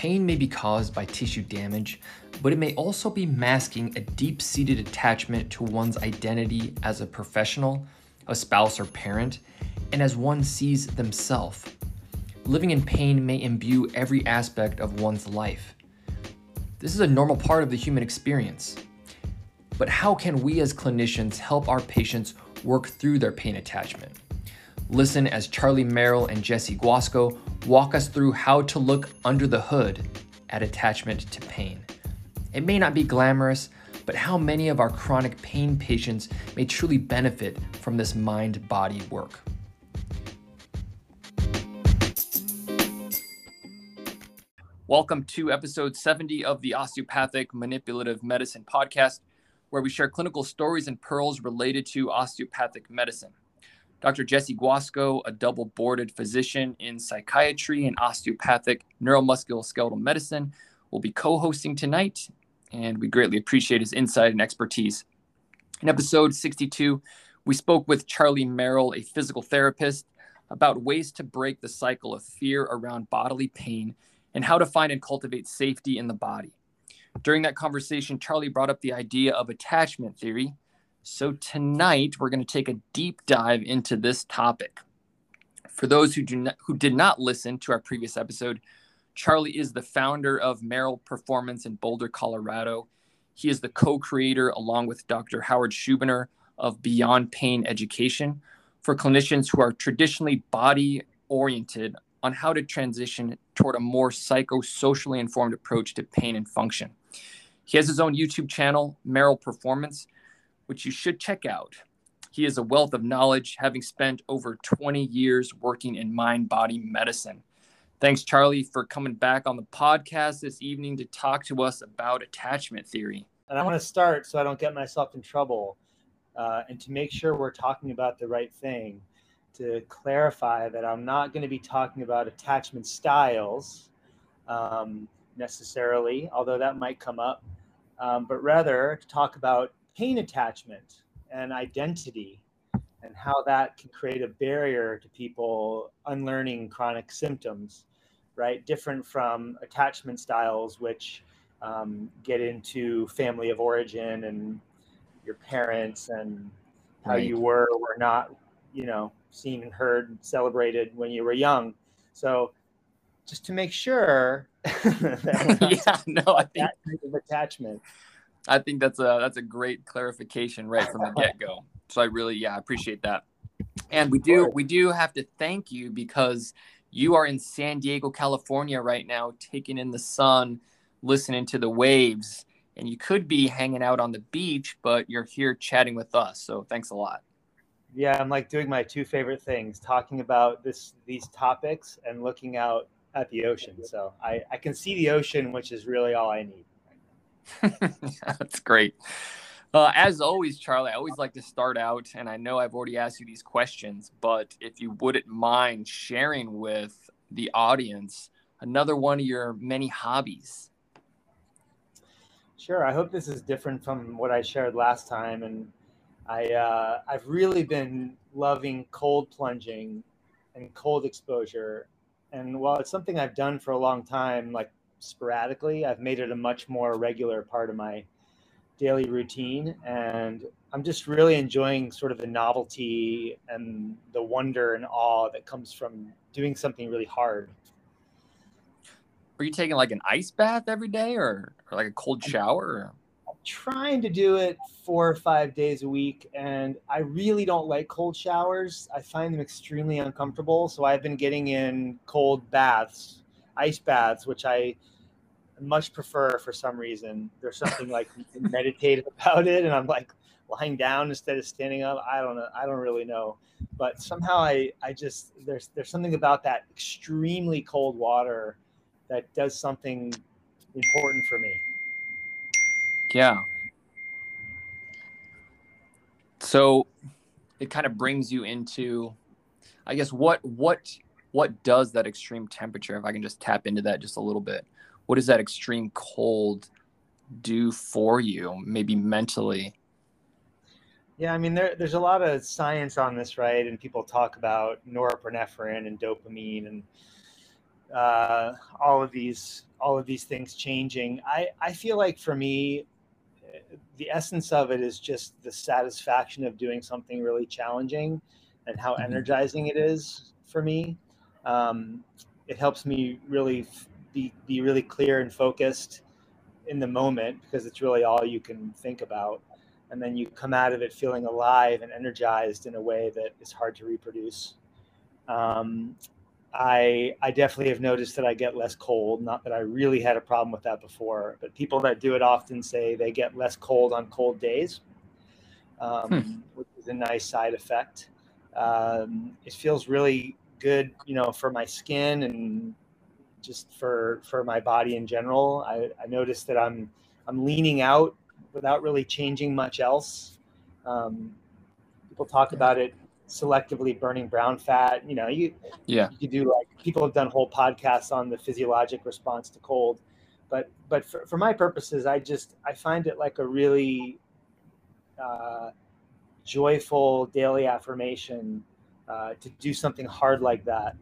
Pain may be caused by tissue damage, but it may also be masking a deep seated attachment to one's identity as a professional, a spouse, or parent, and as one sees themselves. Living in pain may imbue every aspect of one's life. This is a normal part of the human experience. But how can we as clinicians help our patients work through their pain attachment? Listen as Charlie Merrill and Jesse Guasco walk us through how to look under the hood at attachment to pain. It may not be glamorous, but how many of our chronic pain patients may truly benefit from this mind body work? Welcome to episode 70 of the Osteopathic Manipulative Medicine Podcast, where we share clinical stories and pearls related to osteopathic medicine. Dr. Jesse Guasco, a double boarded physician in psychiatry and osteopathic neuromusculoskeletal medicine, will be co hosting tonight, and we greatly appreciate his insight and expertise. In episode 62, we spoke with Charlie Merrill, a physical therapist, about ways to break the cycle of fear around bodily pain and how to find and cultivate safety in the body. During that conversation, Charlie brought up the idea of attachment theory, so tonight we're going to take a deep dive into this topic. For those who do not, who did not listen to our previous episode, Charlie is the founder of Merrill Performance in Boulder, Colorado. He is the co-creator along with Dr. Howard Schubiner of Beyond Pain Education for clinicians who are traditionally body oriented on how to transition toward a more psychosocially informed approach to pain and function. He has his own YouTube channel, Merrill Performance, which you should check out. He is a wealth of knowledge, having spent over 20 years working in mind body medicine. Thanks, Charlie, for coming back on the podcast this evening to talk to us about attachment theory. And I want to start so I don't get myself in trouble uh, and to make sure we're talking about the right thing, to clarify that I'm not going to be talking about attachment styles um, necessarily, although that might come up, um, but rather to talk about pain attachment and identity and how that can create a barrier to people unlearning chronic symptoms, right? Different from attachment styles, which um, get into family of origin and your parents and how right. you were or were not, you know, seen and heard and celebrated when you were young. So just to make sure yeah, no, I think that type of attachment. I think that's a that's a great clarification right from the get go. So I really yeah I appreciate that. And we do we do have to thank you because you are in San Diego, California right now, taking in the sun, listening to the waves, and you could be hanging out on the beach, but you're here chatting with us. So thanks a lot. Yeah, I'm like doing my two favorite things, talking about this these topics and looking out at the ocean. So I, I can see the ocean, which is really all I need. That's great. Uh, as always, Charlie, I always like to start out, and I know I've already asked you these questions, but if you wouldn't mind sharing with the audience another one of your many hobbies. Sure. I hope this is different from what I shared last time, and I uh, I've really been loving cold plunging and cold exposure, and while it's something I've done for a long time, like sporadically. I've made it a much more regular part of my daily routine. And I'm just really enjoying sort of the novelty and the wonder and awe that comes from doing something really hard. Are you taking like an ice bath every day or, or like a cold shower? I'm trying to do it four or five days a week. And I really don't like cold showers. I find them extremely uncomfortable. So I've been getting in cold baths, ice baths, which I much prefer for some reason. There's something like meditative about it, and I'm like lying down instead of standing up. I don't know. I don't really know, but somehow I I just there's there's something about that extremely cold water that does something important for me. Yeah. So it kind of brings you into I guess what what what does that extreme temperature if I can just tap into that just a little bit what does that extreme cold do for you, maybe mentally? Yeah, I mean, there, there's a lot of science on this, right? And people talk about norepinephrine and dopamine, and uh, all of these all of these things changing. I I feel like for me, the essence of it is just the satisfaction of doing something really challenging, and how mm-hmm. energizing it is for me. Um, it helps me really be be really clear and focused in the moment because it's really all you can think about and then you come out of it feeling alive and energized in a way that is hard to reproduce um, I I definitely have noticed that I get less cold. Not that I really had a problem with that before, but people that do it often say they get less cold on cold days, um, hmm. which is a nice side effect. Um, it feels really good, you know, for my skin and just for for my body in general. I, I noticed that I'm I'm leaning out without really changing much else. Um, people talk about it selectively burning brown fat. You know, you yeah you do like people have done whole podcasts on the physiologic response to cold, but but for, for my purposes, I just I find it like a really uh, joyful daily affirmation uh, to do something hard like that,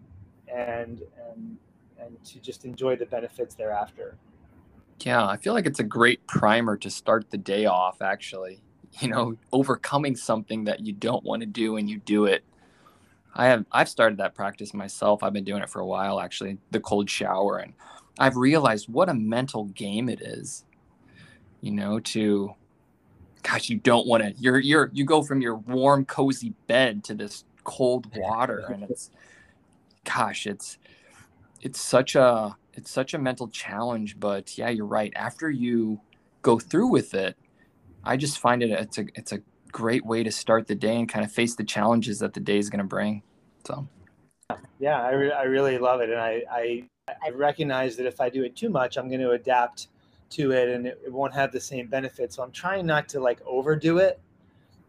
and and and to just enjoy the benefits thereafter. Yeah, I feel like it's a great primer to start the day off. Actually, you know, overcoming something that you don't want to do and you do it. I have I've started that practice myself. I've been doing it for a while actually, the cold shower and I've realized what a mental game it is. You know, to gosh, you don't want to you're you're you go from your warm cozy bed to this cold water and it's gosh, it's it's such a it's such a mental challenge, but yeah, you're right. After you go through with it, I just find it it's a it's a great way to start the day and kind of face the challenges that the day is going to bring. So, yeah, I, re- I really love it, and I, I I recognize that if I do it too much, I'm going to adapt to it, and it, it won't have the same benefits. So I'm trying not to like overdo it.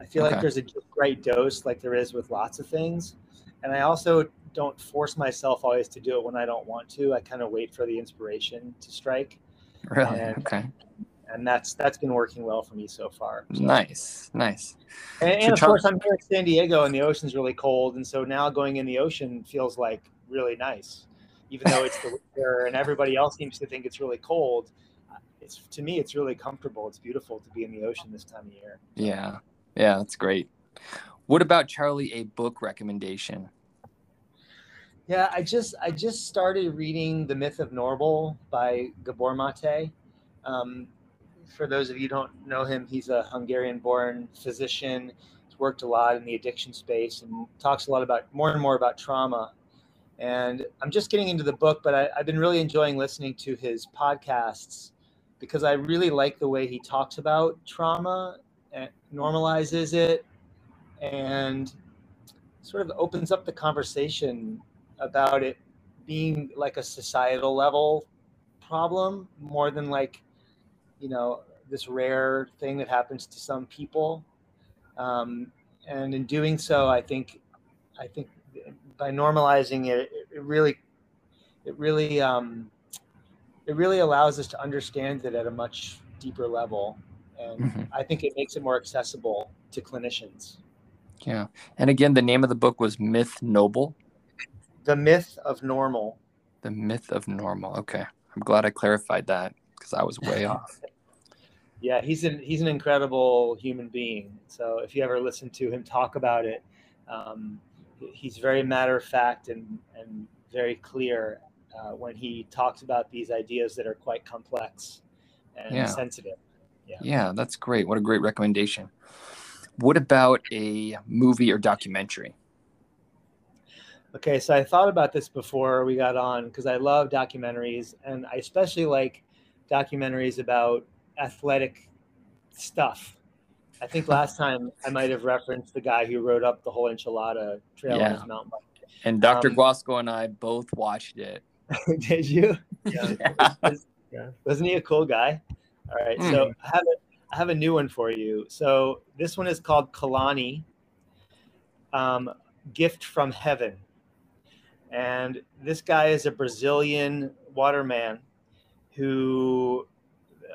I feel okay. like there's a right dose, like there is with lots of things, and I also don't force myself always to do it when I don't want to. I kind of wait for the inspiration to strike. Really? And, okay and that's that's been working well for me so far. So. Nice, nice. And, and of course, I'm here in San Diego, and the ocean's really cold, and so now going in the ocean feels like really nice, even though it's the winter and everybody else seems to think it's really cold. Uh, it's to me, it's really comfortable. It's beautiful to be in the ocean this time of year. Yeah, yeah, that's great. What about Charlie? A book recommendation? Yeah, I just I just started reading The Myth of Normal by Gabor Mate. Um, for those of you don't know him, he's a Hungarian-born physician. He's worked a lot in the addiction space and talks a lot about more and more about trauma. And I'm just getting into the book, but I, have been really enjoying listening to his podcasts because I really like the way he talks about trauma and normalizes it and sort of opens up the conversation about it being like a societal level problem more than like you know this rare thing that happens to some people. Um, and in doing so i think i think by normalizing it it really it really um, it really allows us to understand it at a much deeper level and mm-hmm. i think it makes it more accessible to clinicians yeah and again the name of the book was myth noble the myth of normal the myth of normal okay i'm glad i clarified that because I was way off. Yeah, he's an he's an incredible human being. So if you ever listen to him talk about it, um, he's very matter of fact and and very clear uh, when he talks about these ideas that are quite complex and yeah. sensitive. Yeah. yeah, that's great. What a great recommendation. What about a movie or documentary? Okay, so I thought about this before we got on because I love documentaries and I especially like documentaries about athletic stuff. I think last time I might have referenced the guy who wrote up the whole enchilada trail yeah. on his mountain bike. And Dr. Um, Guasco and I both watched it. did you? Yeah. yeah. Wasn't he a cool guy? All right. Mm. So I have, a, I have a new one for you. So this one is called Kalani um, Gift from Heaven. And this guy is a Brazilian waterman who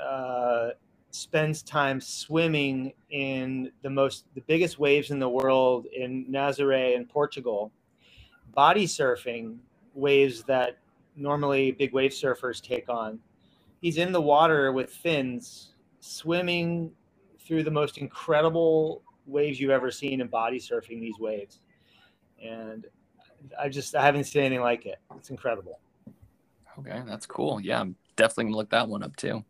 uh, spends time swimming in the most the biggest waves in the world in Nazaré in Portugal, body surfing waves that normally big wave surfers take on. He's in the water with fins, swimming through the most incredible waves you've ever seen in body surfing these waves. And I just I haven't seen anything like it. It's incredible. Okay, that's cool. Yeah, I'm definitely gonna look that one up too.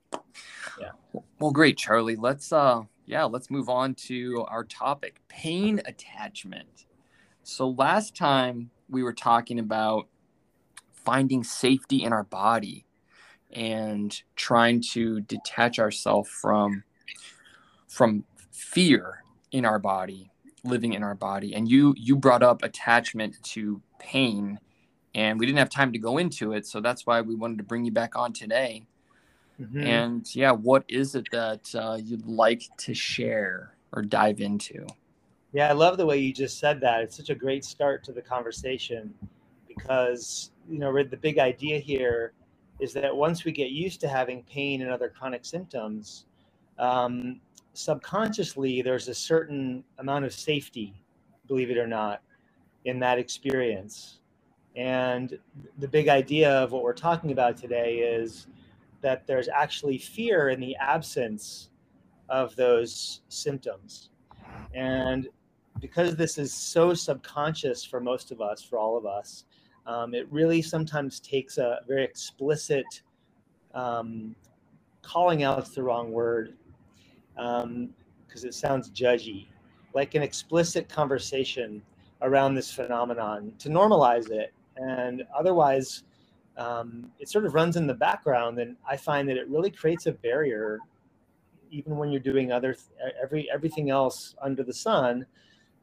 Yeah. Well, great, Charlie. Let's uh yeah, let's move on to our topic, pain attachment. So last time we were talking about finding safety in our body and trying to detach ourselves from from fear in our body living in our body. And you you brought up attachment to pain and we didn't have time to go into it so that's why we wanted to bring you back on today. Mm-hmm. and yeah what is it that uh, you'd like to share or dive into? Yeah i love the way you just said that. It's such a great start to the conversation because you know the big idea here is that once we get used to having pain and other chronic symptoms um, subconsciously there's a certain amount of safety believe it or not in that experience. And the big idea of what we're talking about today is that there's actually fear in the absence of those symptoms. And because this is so subconscious for most of us for all of us um, it really sometimes takes a very explicit um, calling out's the wrong word because um, it sounds judgy, like an explicit conversation around this phenomenon to normalize it. And otherwise, um, it sort of runs in the background. And I find that it really creates a barrier, even when you're doing other every everything else under the sun.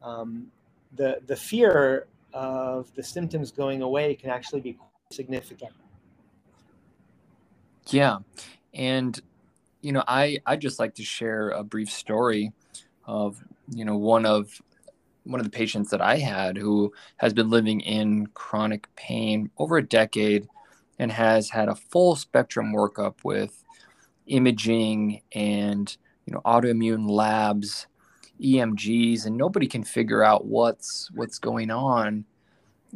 Um, the the fear of the symptoms going away can actually be significant. Yeah, and you know, I I just like to share a brief story of you know one of one of the patients that I had who has been living in chronic pain over a decade and has had a full spectrum workup with imaging and you know autoimmune labs EMGs and nobody can figure out what's what's going on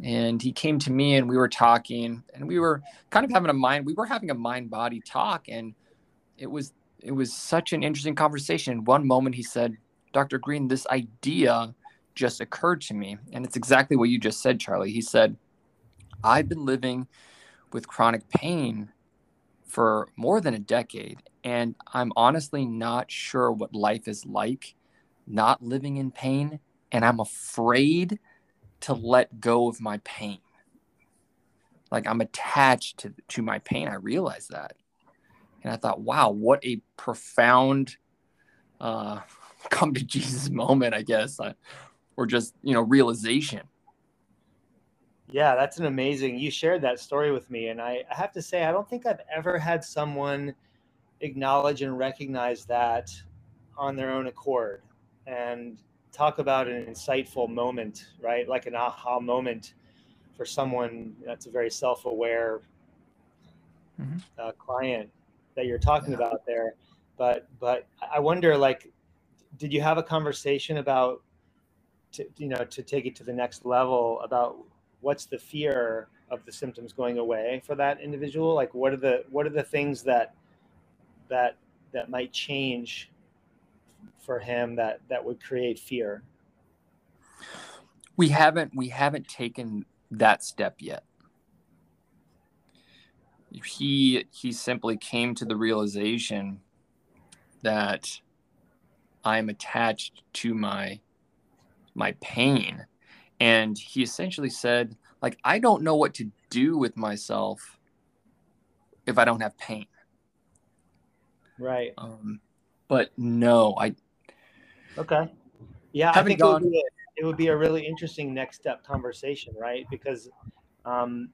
and he came to me and we were talking and we were kind of having a mind we were having a mind body talk and it was it was such an interesting conversation. One moment he said, "Dr. Greene, this idea just occurred to me." And it's exactly what you just said, Charlie. He said, "I've been living with chronic pain for more than a decade, and I'm honestly not sure what life is like not living in pain, and I'm afraid to let go of my pain." Like I'm attached to to my pain. I realize that. And I thought, wow, what a profound uh, come to Jesus moment, I guess, uh, or just, you know, realization. Yeah, that's an amazing. You shared that story with me. And I, I have to say, I don't think I've ever had someone acknowledge and recognize that on their own accord and talk about an insightful moment, right? Like an aha moment for someone that's a very self aware mm-hmm. uh, client that you're talking yeah. about there. But but I wonder, like, did you have a conversation about, to, you know, to take it to the next level about what's the fear of the symptoms going away for that individual? Like, what are the what are the things that that that might change for him that that would create fear? We haven't we haven't taken that step yet he he simply came to the realization that I'm attached to my my pain and he essentially said like I don't know what to do with myself if I don't have pain. Right. Um but no, I Okay. Yeah, I think gone... it, would a, it would be a really interesting next step conversation, right? Because um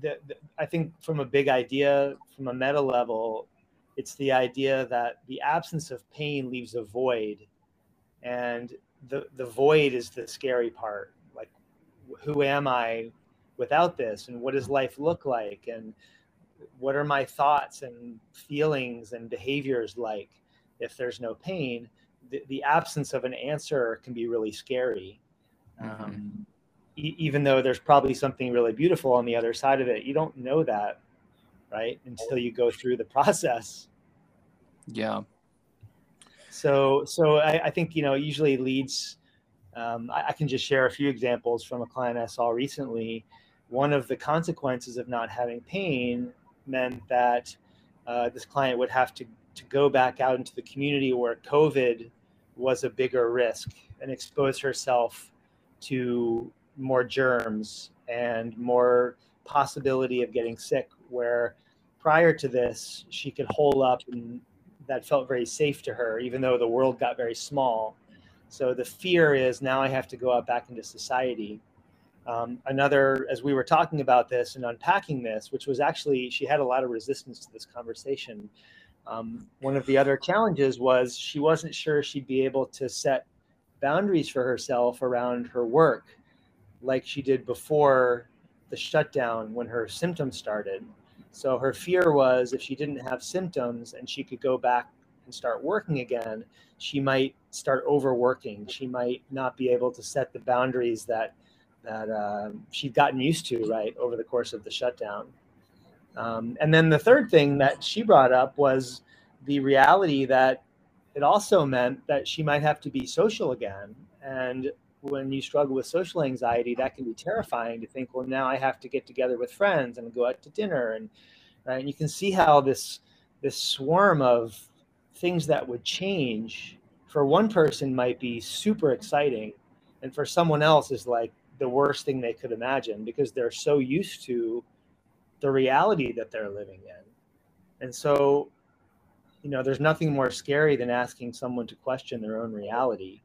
the, the, I think from a big idea, from a meta level, it's the idea that the absence of pain leaves a void, and the the void is the scary part. Like, who am I without this, and what does life look like, and what are my thoughts and feelings and behaviors like if there's no pain? The, the absence of an answer can be really scary. Mm-hmm. Um, e- even though there's probably something really beautiful on the other side of it, you don't know that, right? Until you go through the process. Yeah. So, so I, I think you know usually leads. Um, I, I, can just share a few examples from a client I saw recently. One of the consequences of not having pain meant that uh, this client would have to to go back out into the community where COVID was a bigger risk and expose herself to more germs and more possibility of getting sick where prior to this she could hole up and that felt very safe to her even though the world got very small. So the fear is now i have to go out back into society. Um, another as we were talking about this and unpacking this which was actually she had a lot of resistance to this conversation um, one of the other challenges was she wasn't sure she'd be able to set boundaries for herself around her work like she did before the shutdown when her symptoms started. So her fear was if she didn't have symptoms and she could go back and start working again, she might start overworking. She might not be able to set the boundaries that that uh, she'd gotten used to right over the course of the shutdown. Um, and then the third thing that she brought up was the reality that it also meant that she might have to be social again. And when you struggle with social anxiety, that can be terrifying to think, well, now I have to get together with friends and go out to dinner. And, right? and you can see how this, this swarm of things that would change for one person might be super exciting. And for someone else is like the worst thing they could imagine because they're so used to the reality that they're living in. And so, you know, there's nothing more scary than asking someone to question their own reality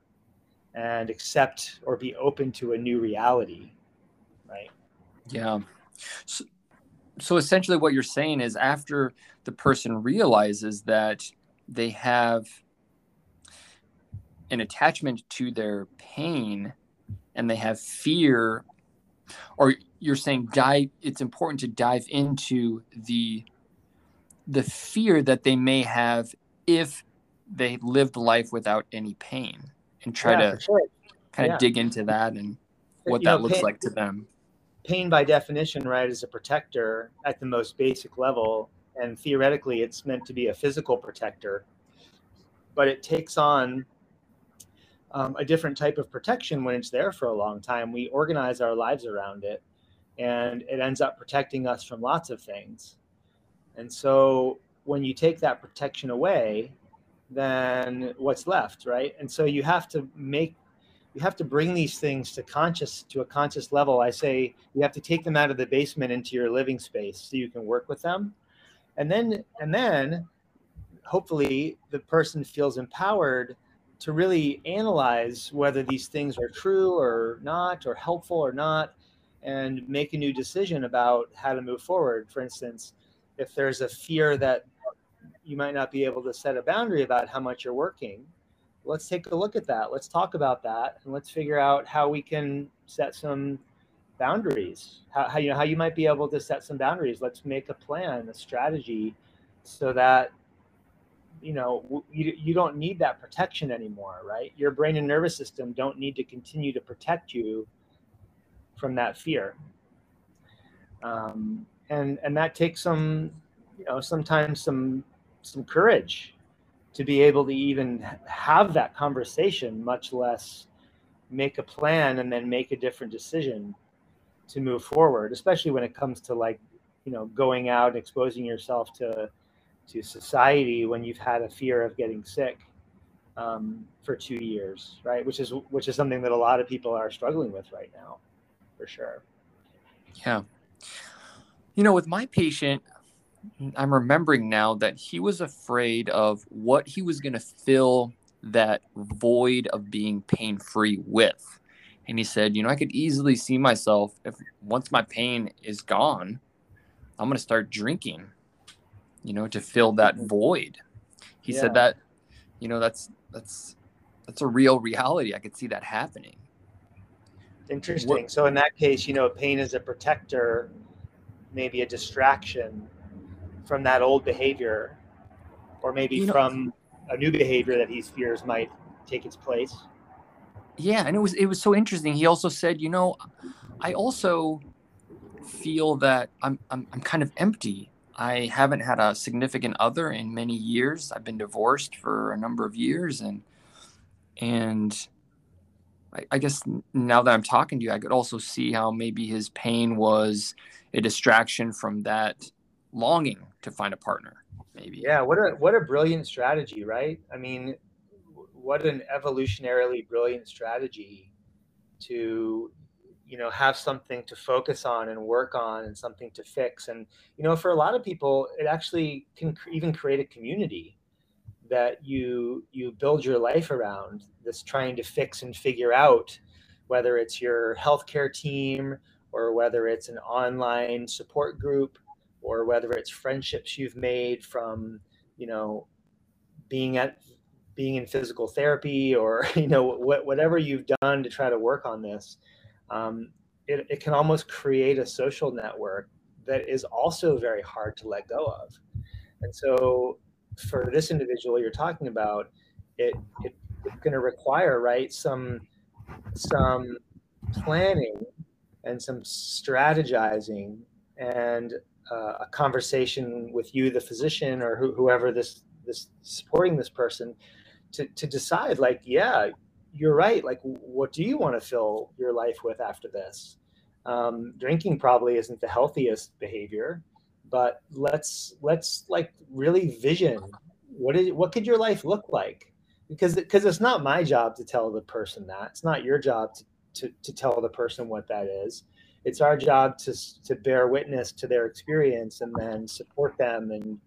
and accept or be open to a new reality right yeah so, so essentially what you're saying is after the person realizes that they have an attachment to their pain and they have fear or you're saying dive it's important to dive into the the fear that they may have if they lived life without any pain and try yeah, to sure. kind of dig into that and what you that know, looks pain, like to them. Pain, by definition, right, is a protector at the most basic level, and theoretically, it's meant to be a physical protector, but it takes on um, a different type of protection when it's there for a long time. We organize our lives around it, and it ends up protecting us from lots of things. And so, when you take that protection away, then what's left, right? And so you have to make you have to bring these things to conscious to a conscious level. I say you have to take them out of the basement into your living space so you can work with them. And then and then hopefully the person feels empowered to really analyze whether these things are true or not or helpful or not and make a new decision about how to move forward. For instance, if there's a fear that you might not be able to set a boundary about how much you're working. Let's take a look at that. Let's talk about that, and let's figure out how we can set some boundaries. How, how you know how you might be able to set some boundaries. Let's make a plan, a strategy, so that you know you, you don't need that protection anymore right your brain and nervous system don't need to continue to protect you from that fear um, and and that takes some you know sometimes some some courage to be able to even have that conversation, much less make a plan and then make a different decision to move forward, especially when it comes to like, you know, going out and exposing yourself to to society when you've had a fear of getting sick um, for two years, right? Which is which is something that a lot of people are struggling with right now, for sure. Yeah. You know, with my patient, I'm remembering now that he was afraid of what he was going to fill that void of being pain free with. And he said, You know, I could easily see myself if once my pain is gone, I'm going to start drinking, you know, to fill that mm-hmm. void. He yeah. said that, you know, that's, that's, that's a real reality. I could see that happening. Interesting. What, so in that case, you know, pain is a protector, maybe a distraction from that old behavior, or maybe you know, from a new behavior that he fears might take its place. yeah, and it was it was so interesting. He also said, you know, I also feel that I'm I'm, I'm kind of empty. I haven't had a significant other in many years. I've been divorced for a number of years, and and I, guess now that I'm talking to you, I could also see how maybe his pain was a distraction from that longing to find a partner. Maybe. Yeah. What a what a brilliant strategy, right? I mean, what an evolutionarily brilliant strategy to you know have something to focus on and work on and something to fix and you know for a lot of people it actually can even create a community that you you build your life around this trying to fix and figure out whether it's your healthcare team or whether it's an online support group or whether it's friendships you've made from you know being at being in physical therapy or you know what, whatever you've done to try to work on this um, it, it can almost create a social network that is also very hard to let go of. And so for this individual you're talking about it, it it's going to require right some some planning and some strategizing and uh, a conversation with you the physician or wh- whoever this this supporting this person to, to decide like yeah you're right like what do you want to fill your life with after this? Um, drinking probably isn't the healthiest behavior but let's let's like really vision what is what could your life look like? Because because it's not my job to tell the person that. It's not your job to, to, to tell the person what that is. It's our job to to bear witness to their experience and then support them and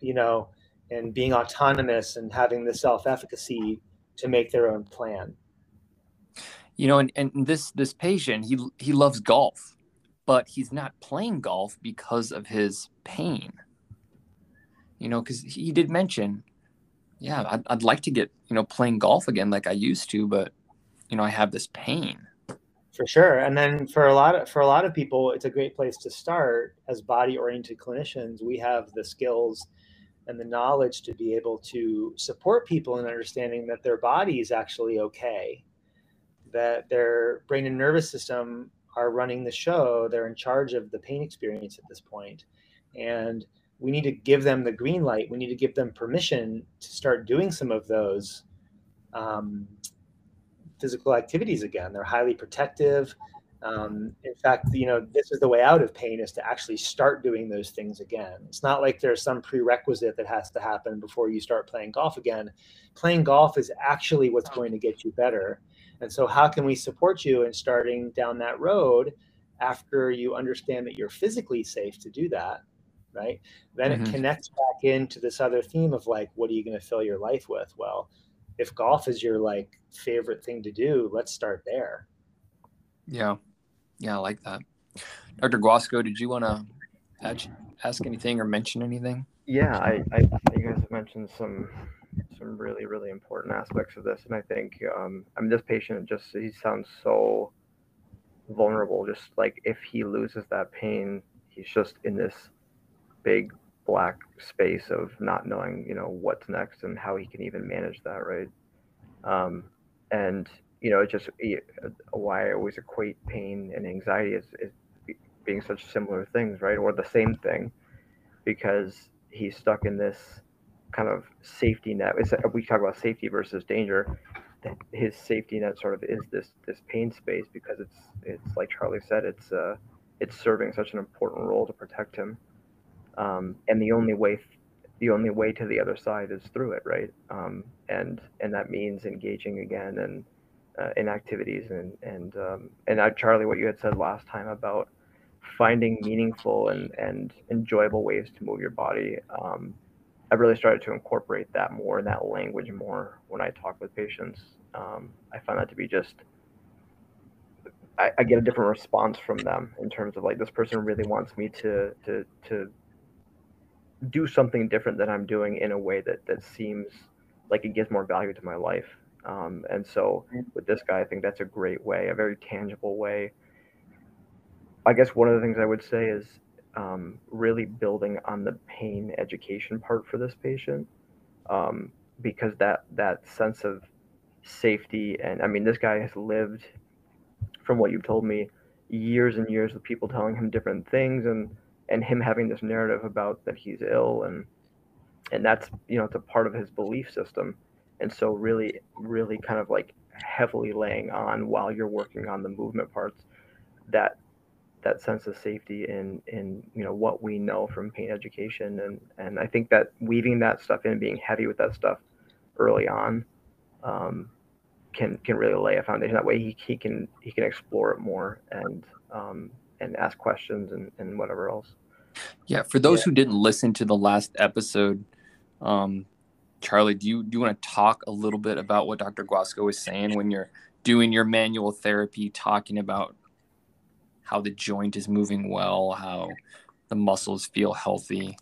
you know and being autonomous and having the self-efficacy to make their own plan. You know and, and this this patient he he loves golf but he's not playing golf because of his pain. You know because he did mention yeah I'd, I'd like to get you know playing golf again like i used to but you know i have this pain. For sure. And then for a lot of for a lot of people it's a great place to start. As body oriented clinicians we have the skills and the knowledge to be able to support people in understanding that their body is actually okay, that their brain and nervous system are running the show, they're in charge of the pain experience at this. And we need to give them the green light. We need to give them permission to start doing some of those um, physical activities again. They're highly protective. Um, in fact, you know, this is the way out of pain is to actually start doing those things again. It's not like there's some prerequisite that has to happen before you start playing golf again. Playing golf is actually what's going to get you better. And so, how can we support you in starting down that road after you understand that you're physically safe to do that? Right. Then mm-hmm. it connects back into this other theme of like, what are you going to fill your life with? Well, if golf is your like favorite thing to do, let's start there. Yeah. Yeah, I like that. Dr. Guasco, did you want to ask anything or mention anything? Yeah, I, I you guys have mentioned some some really really important aspects of this, and I think um, I mean this patient just he sounds so vulnerable. Just like if he loses that pain, he's just in this big black space of not knowing you know what's next and how he can even manage that, right? Um, and you know, it's just why I always equate pain and anxiety as, as being such similar things, right? Or the same thing, because he's stuck in this kind of safety net. It's, we talk about safety versus danger. His safety net sort of is this this pain space because it's it's like Charlie said, it's uh, it's serving such an important role to protect him. Um, and the only way the only way to the other side is through it, right? Um, and and that means engaging again and uh, in activities and and um, and uh, Charlie, what you had said last time about finding meaningful and and enjoyable ways to move your body. Um, I've really started to incorporate that more that language more when I talk with patients. Um, I find that to be just I, I, get a different response from them in terms of like this person really wants me to to to do something different than I'm doing in a way that that seems like it gives more value to my life. Um, and so with this guy, I think that's a great way, a very tangible way. I guess one of the things I would say is um, really building on the pain education part for this patient, um, because that that sense of safety. And I mean, this guy has lived, from what you've told me, years and years with people telling him different things and and him having this narrative about that he's ill and and that's you know it's a part of his belief system and so really really kind of like heavily laying on while you're working on the movement parts that that sense of safety in in you know what we know from pain education and and I think that weaving that stuff in being heavy with that stuff early on um, can can really lay a foundation that way he, he can he can explore it more and um, and ask questions and, and whatever else yeah for those yeah. who didn't listen to the last episode um, Charlie do you do you want to talk a little bit about what Dr. Guasco was saying when you're doing your manual therapy talking about how the joint is moving well, how the muscles feel healthy.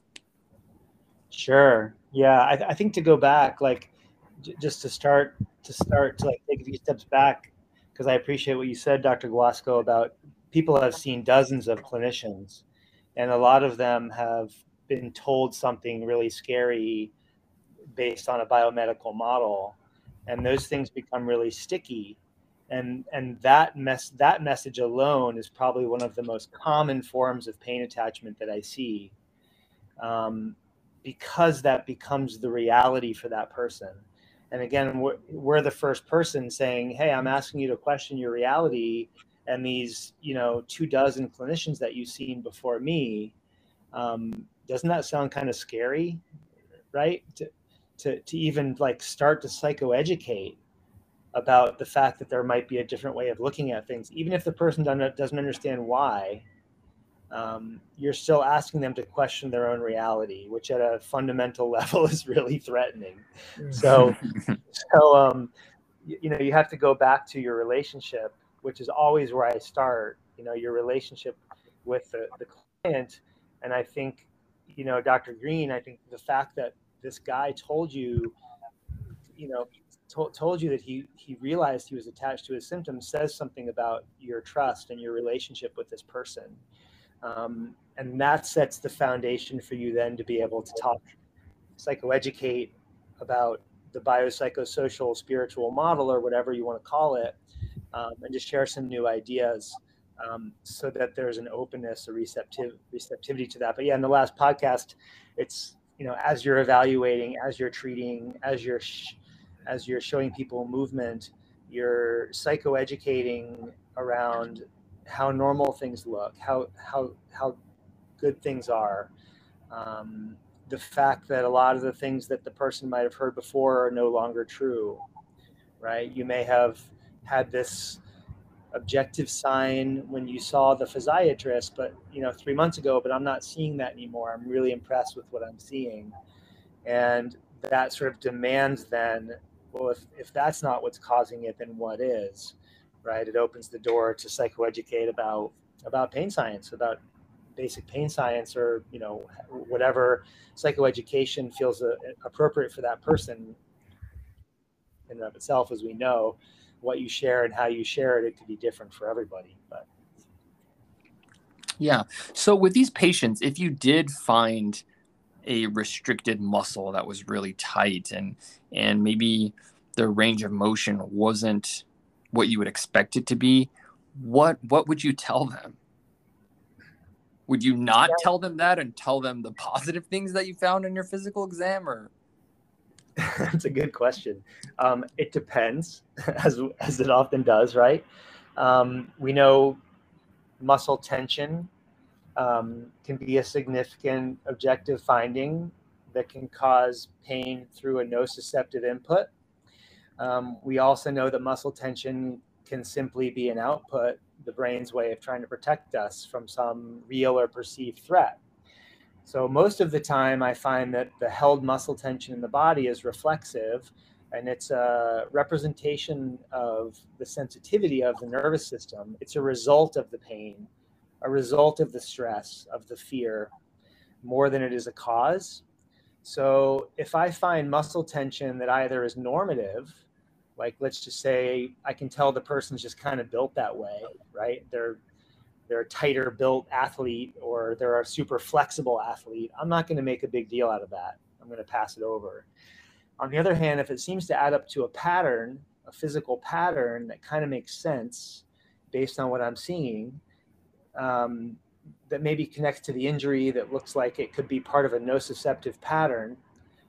Sure. Yeah, I, th- I think to go back, like, j- just to start to start to like take a few steps back, because I appreciate what you said, Dr. Guasco, about people have seen dozens of clinicians, and a lot of them have been told something really scary based on a biomedical model, and those things become really sticky and and that mess that message alone is probably one of the most common forms of pain attachment that I see, um, because that becomes the reality for that person. And again, we're, we're the first person saying, "Hey, I'm asking you to question your reality." And these, you know, two dozen clinicians that you've seen before me, um, doesn't that sound kind of scary, right? To, to, to even like start to psychoeducate about the fact that there might be a different way of looking at things, even if the person doesn't understand why. Um, you're still asking them to question their own reality, which at a fundamental level is really threatening. So, so um, you, you know, you have to go back to your relationship, which is always where I start. You know, your relationship with the, the client, and I think, you know, Dr. Greene, I think the fact that this guy told you, you know, told, you that he he realized he was attached to his symptoms says something about your trust and your relationship with this person. Um, and that sets the foundation for you then to be able to talk psychoeducate about the biopsychosocial spiritual model or whatever you want to call it um, and just share some new ideas um, so that there's an openness a receptive receptivity to that. But yeah in the last podcast it's you know as you're evaluating as you're treating as you're sh- as you're showing people movement, you're psychoeducating around how normal things look, how how how good things are. Um, the fact that a lot of the things that the person might have heard before are no longer true, right? You may have had this objective sign when you saw the physiatrist, but you know three months ago, but I'm not seeing that anymore. I'm really impressed with what I'm seeing, and that sort of demands then well, if, if that's not what's causing it, then what is, right? It opens the door to psychoeducate about about pain science, about basic pain science, or you know whatever psychoeducation feels uh, appropriate for that person. In and of itself, as we know, what you share and how you share it, it could be different for everybody. But yeah, so with these patients, if you did find a restricted muscle that was really tight and and maybe the range of motion wasn't what you would expect it to be. What what would you tell them? Would you not tell them that and tell them the positive things that you found in your physical exam or? That's a good question. Um, it depends as as it often does right? Um, we know muscle tension um, can be a significant objective finding that can cause pain through a nociceptive input. Um, we also know that muscle tension can simply be an output, the brain's way of trying to protect us from some real or perceived threat. So, most of the time, I find that the held muscle tension in the body is reflexive and it's a representation of the sensitivity of the nervous system. It's a result of the pain a result of the stress, of the fear, more than it is a cause. So if I find muscle tension that either is normative, like let's just say I can tell the person's just kind of built that way, right? They're they're a tighter built athlete or they're a super flexible athlete. I'm not going to make a big deal out of that. I'm going to pass it over. On the other hand, if it seems to add up to a pattern a physical pattern that kind of makes sense based on what I'm seeing, um, that maybe connects to the injury that looks like it could be part of a nociceptive pattern.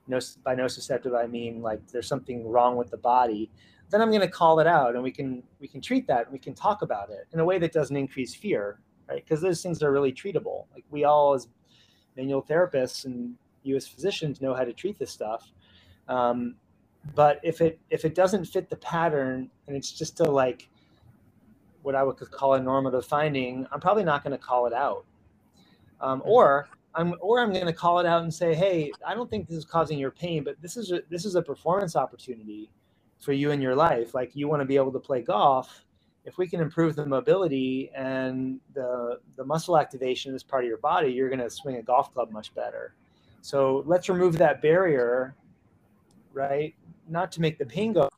No, by nociceptive, I mean like there's something wrong with the body. Then I'm going to call it out, and we can we can treat that. We can talk about it in a way that doesn't increase fear, right? Because those things are really treatable. Like we all, as manual therapists and you as physicians, know how to treat this stuff. Um, but if it if it doesn't fit the pattern and it's just a like what I would call a normative finding, I'm probably not going to call it out. Um, mm-hmm. or I'm or I'm going to call it out and say, hey, I don't think this is causing your pain, but this is a, this is a performance opportunity for you in your life. Like you want to be able to play golf. If we can improve the mobility and the the muscle activation as part of your body, you're going to swing a golf club much better. So let's remove that barrier, right? Not to make the pain go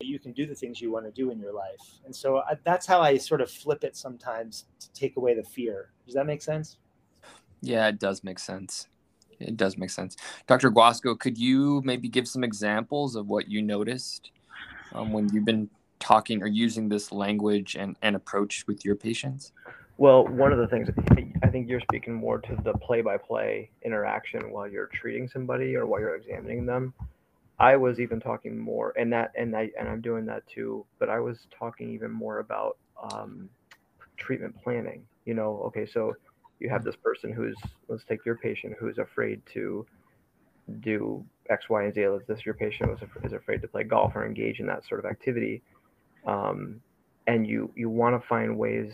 you can do the things you want to do in your life. And so I, that's how I sort of flip it sometimes to take away the fear. Does that make sense? Yeah, it does make sense. It does make sense. Dr. Guasco, could you maybe give some examples of what you noticed um, when you've been talking or using this language and, and approach with your patients? Well, one of the things I think you're speaking more to the play by play interaction while you're treating somebody or while you're examining them. I was even talking more, and that, and I, and I'm doing that too. But I was talking even more about um, treatment planning. You know, okay, so you have this person who's, let's take your patient who's afraid to do X, Y, and Z. Let's this your patient was is afraid to play golf or engage in that sort of activity, um, and you you want to find ways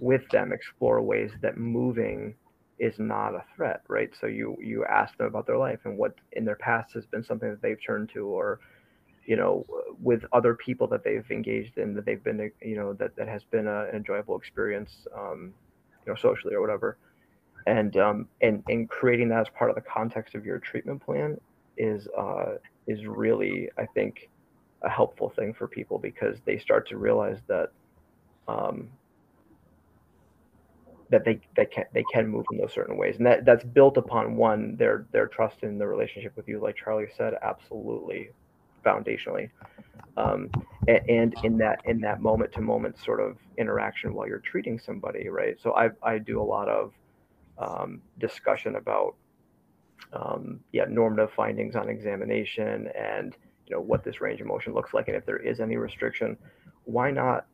with them, explore ways that moving is not a threat, right? So you you ask them about their life and what in their past has been something that they've turned to, or you know, with other people that they've engaged in that they've been, you know, that that has been a, an enjoyable experience, um, you know, socially or whatever, and um, and and creating that as part of the context of your treatment plan is uh, is really, I think, a helpful thing for people because they start to realize that um, that they they can they can move in those certain ways, and that that's built upon one their their trust in the relationship with you, like Charlie said, absolutely foundationally, um, and, and in that in that moment to moment sort of interaction while you're treating somebody, right? So I I do a lot of um, discussion about um, yeah normative findings on examination and you know what this range of motion looks like, and if there is any restriction, why not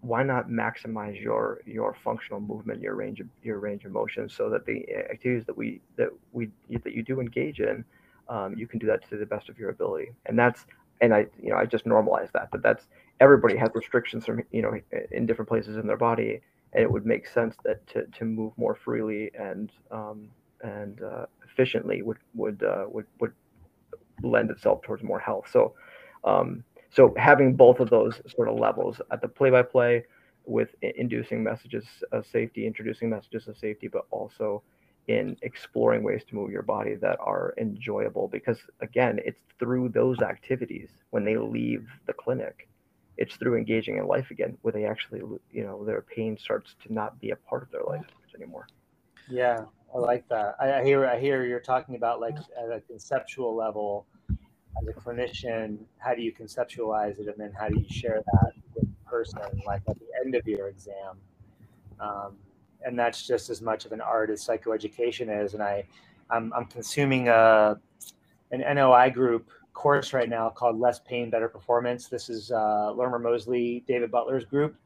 why not maximize your your functional movement, your range of your range of motion, so that the activities that we that we that you do engage in, um, you can do that to the best of your ability. And that's and I you know I just normalize that. But that's everybody has restrictions from you know in different places in their body, and it would make sense that to, to move more freely and um, and uh, efficiently would would uh, would would lend itself towards more health. So. Um, so having both of those sort of levels at the play-by-play with inducing messages of safety, introducing messages of safety, but also in exploring ways to move your body that are enjoyable. Because again, it's through those activities when they leave the clinic, it's through engaging in life again where they actually, you know, their pain starts to not be a part of their life anymore. Yeah, I like that. I, hear I hear you're talking about like at a conceptual level as a clinician, how do you conceptualize it, and then how do you share that with the person, like at the end of your exam? Um, and that's just as much of an art as psychoeducation is. And I, I'm, I'm consuming a, an NOI group course right now called Less Pain, Better Performance. This is uh, Lorimer Moseley, David Butler's group.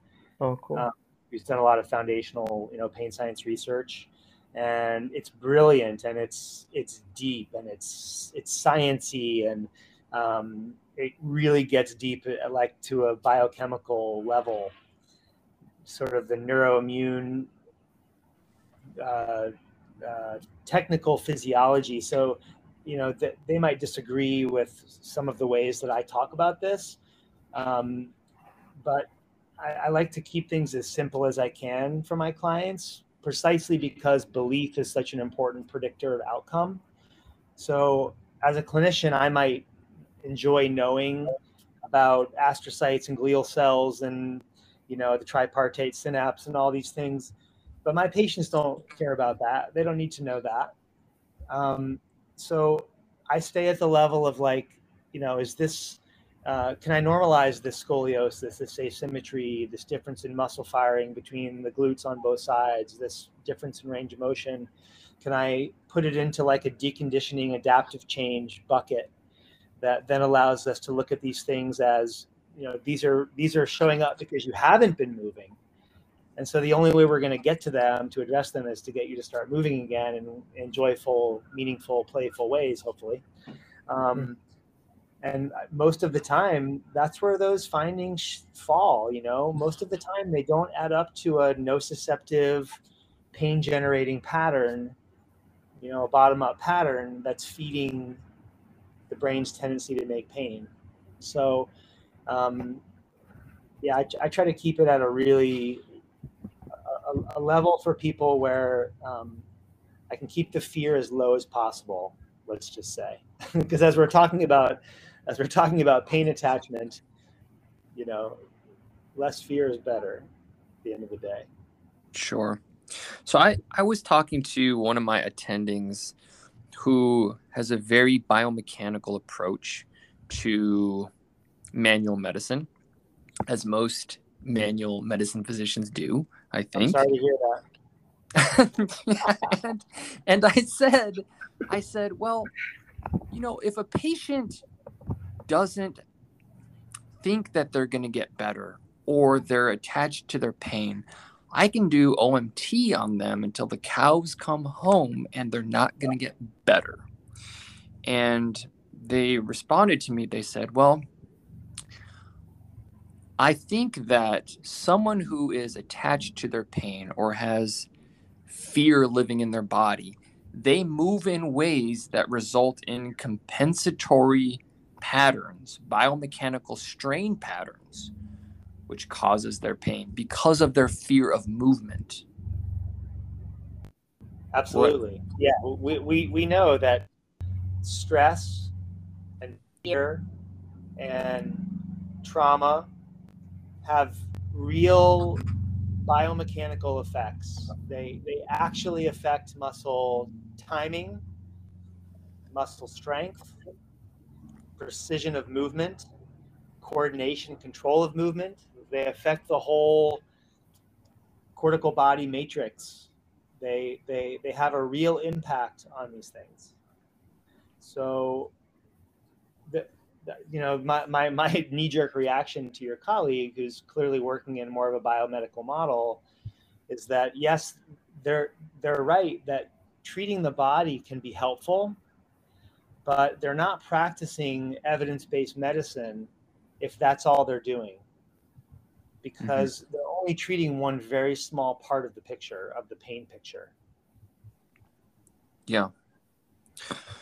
Oh, cool. Uh, he's done a lot of foundational, you know, pain science research and it's brilliant and it's it's deep and it's it's sciency and um, it really gets deep uh, like to a biochemical level. Sort of the neuroimmune uh, uh, technical physiology. So you know that they might disagree with some of the ways that i talk about this um, but I, I like to keep things as simple as i can for my clients precisely because belief is such an important predictor of outcome. So, as a clinician, I might enjoy knowing about astrocytes and glial cells and you know the tripartite synapse and all these things, but my patients don't care about that. They don't need to know that. Um, so I stay at the level of like, you know, is this uh, can I normalize this scoliosis, this asymmetry, this difference in muscle firing between the glutes on both sides, this difference in range of motion? Can I put it into like a deconditioning adaptive change bucket that then allows us to look at these things as you know these are these are showing up because you haven't been moving and so the only way we're going to get to them to address them is to get you to start moving again in, in joyful meaningful playful ways hopefully um, mm-hmm. And most of the time that's where those findings fall you know most of the time they don't add up to a nociceptive pain generating pattern you know a bottom up pattern that's feeding the brain's tendency to make pain so um, yeah I, I try to keep it at a really a, a level for people where um, I can keep the fear as low as possible. Let's just say, because as we're talking about, as we're talking about pain attachment, you know, less fear is better. At the end of the day. Sure. So I I was talking to one of my attendings who has a very biomechanical approach to manual medicine, as most manual medicine physicians do. I think. I'm sorry to hear that. and, and I said, I said, well, you know, if a patient doesn't think that they're going to get better or they're attached to their pain, I can do OMT on them until the cows come home and they're not going to get better. And they responded to me, they said, well, I think that someone who is attached to their pain or has fear living in their body, they move in ways that result in compensatory patterns, biomechanical strain patterns, which causes their pain because of their fear of movement. Absolutely. What? Yeah. We, we, we know that stress and fear and trauma have real biomechanical effects. They they actually affect muscle timing, muscle strength, precision of movement, coordination, control of movement. They affect the whole cortical body matrix. They they they have a real impact on these things. So the you know, my, my, my knee jerk reaction to your colleague, who's clearly working in more of a biomedical model, is that yes, they're they're right that treating the body can be helpful, but they're not practicing evidence based medicine if that's all they're doing, because mm-hmm. they're only treating one very small part of the picture of the pain picture. Yeah.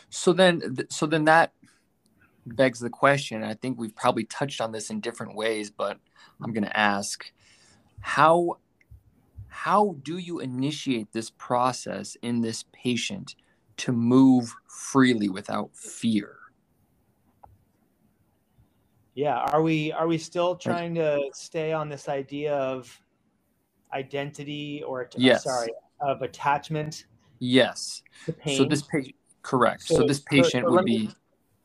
So then, so then that begs the question. I think we've probably touched on this in different ways, but I'm going to ask how how do you initiate this process in this patient to move freely without fear? Yeah, are we are we still trying to stay on this idea of identity or yes. sorry, of attachment? Yes. So this patient correct. So, so this patient so, so would be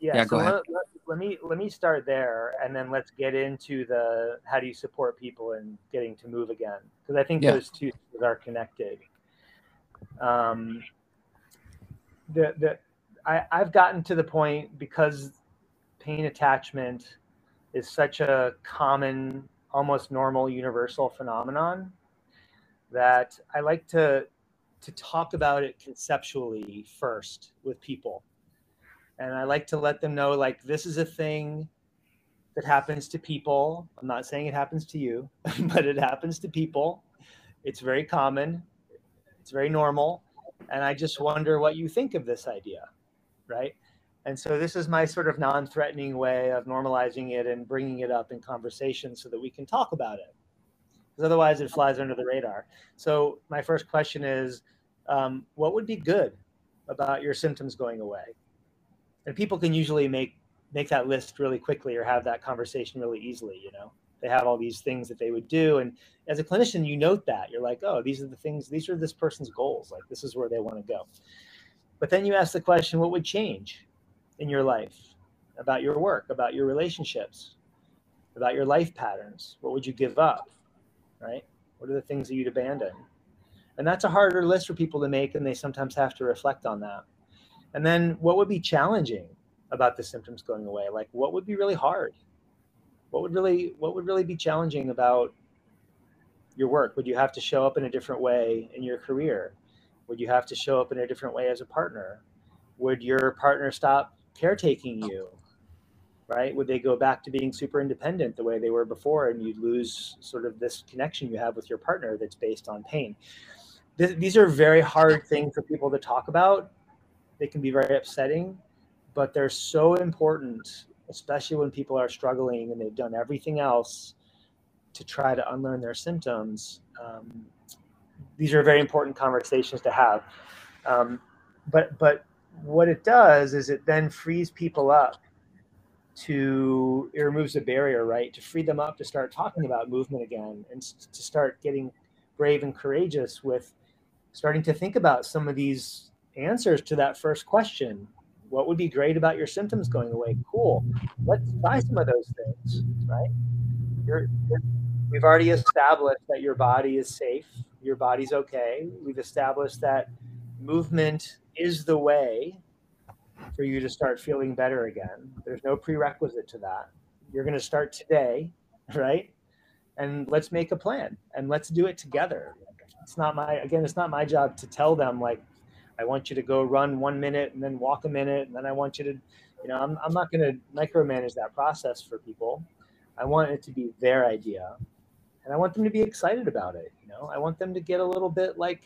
yeah, yeah so let, let, let, me let me start there and then let's get into the how do you support people in getting to move again because i think yeah. those two are connected um the the I, i've gotten to the point because pain attachment is such a common almost normal universal phenomenon that i like to to talk about it conceptually first with people and I like to let them know like this is a thing that happens to people. I'm not saying it happens to you, but it happens to people. It's very common. It's very normal, and I just wonder what you think of this idea, right? And so this is my sort of non-threatening way of normalizing it and bringing it up in conversation so that we can talk about it. Because otherwise, it flies under the radar. So my first question is, um, what would be good about your symptoms going away? and people can usually make make that list really quickly or have that conversation really easily you know they have all these things that they would do and as a clinician you note that you're like oh these are the things these are this person's goals like this is where they want to go but then you ask the question what would change in your life about your work, about your relationships, about your life patterns? What would you give up? Right? What are the things that you'd abandon? And that's a harder list for people to make, and they sometimes have to reflect on that. And then what would be challenging about the symptoms going away? Like what would be really hard? What would really what would really be challenging about your work? Would you have to show up in a different way in your career? Would you have to show up in a different way as a partner? Would your partner stop caretaking you? Right? Would they go back to being super independent the way they were before and you'd lose sort of this connection you have with your partner that's based on pain? Th- these are very hard things for people to talk about. They can be very upsetting, but they're so important, especially when people are struggling and they've done everything else to try to unlearn their symptoms. Um, these are very important conversations to have. Um, but but what it does is it then frees people up to it removes a barrier, right? To free them up to start talking about movement again and to start getting brave and courageous with starting to think about some of these answers to that first question. What would be great about your symptoms going away? Cool. Let's try some of those things, right? You're, you're we've already established that your body is safe, your body's okay. We've established that movement is the way for you to start feeling better again. There's no prerequisite to that. You're going to start today, right? And let's make a plan and let's do it together. It's not my, again, it's not my job to tell them, like, I want you to go run one minute and then walk a minute. And then I want you to, you know, I'm, I'm not going to micromanage that process for people. I want it to be their idea and I want them to be excited about it. You know, I want them to get a little bit like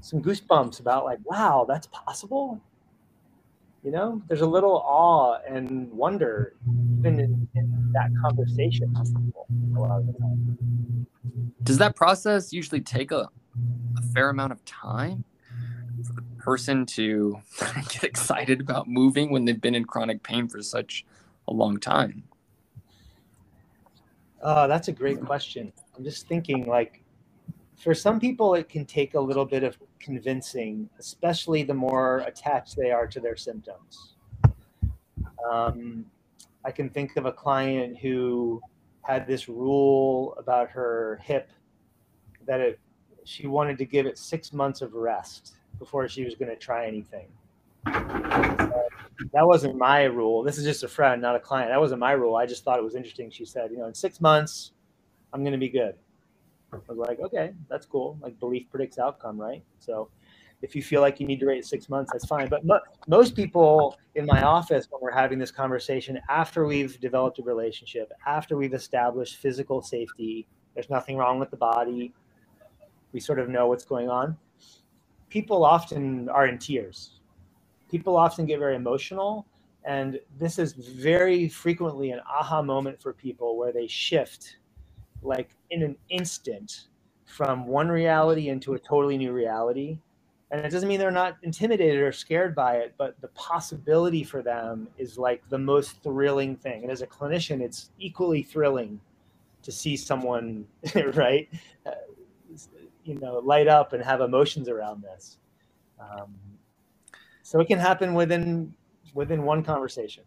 some goosebumps about like, wow, that's possible. You know, there's a little awe and wonder even in, in that conversation. Does that process usually take a, a fair amount of time person to get excited about moving when they've been in chronic pain for such a long time? Uh, that's a great question. I'm just thinking like for some people it can take a little bit of convincing, especially the more attached they are to their symptoms. Um, I can think of a client who had this rule about her hip that it she wanted to give it six months of rest before she was going to try anything that wasn't my rule. This is just a friend, not a client. That wasn't my rule. I just thought it was interesting. She said, you know, in six months, I'm going to be good. I was like, okay, that's cool. Like belief predicts outcome, right? So if you feel like you need to wait six months, that's fine. But mo- most people in my office, when we're having this conversation, after we've developed a relationship, after we've established physical safety, there's nothing wrong with the body, we sort of know what's going on. People often are in tears. People often get very emotional and this is very frequently an aha moment for people where they shift like in an instant from one reality into a totally new reality. And it doesn't mean they're not intimidated or scared by it but the possibility for them is like the most thrilling thing. And as a clinician it's equally thrilling to see someone right you know light up and have emotions around this. Um, so it can happen within within one conversation.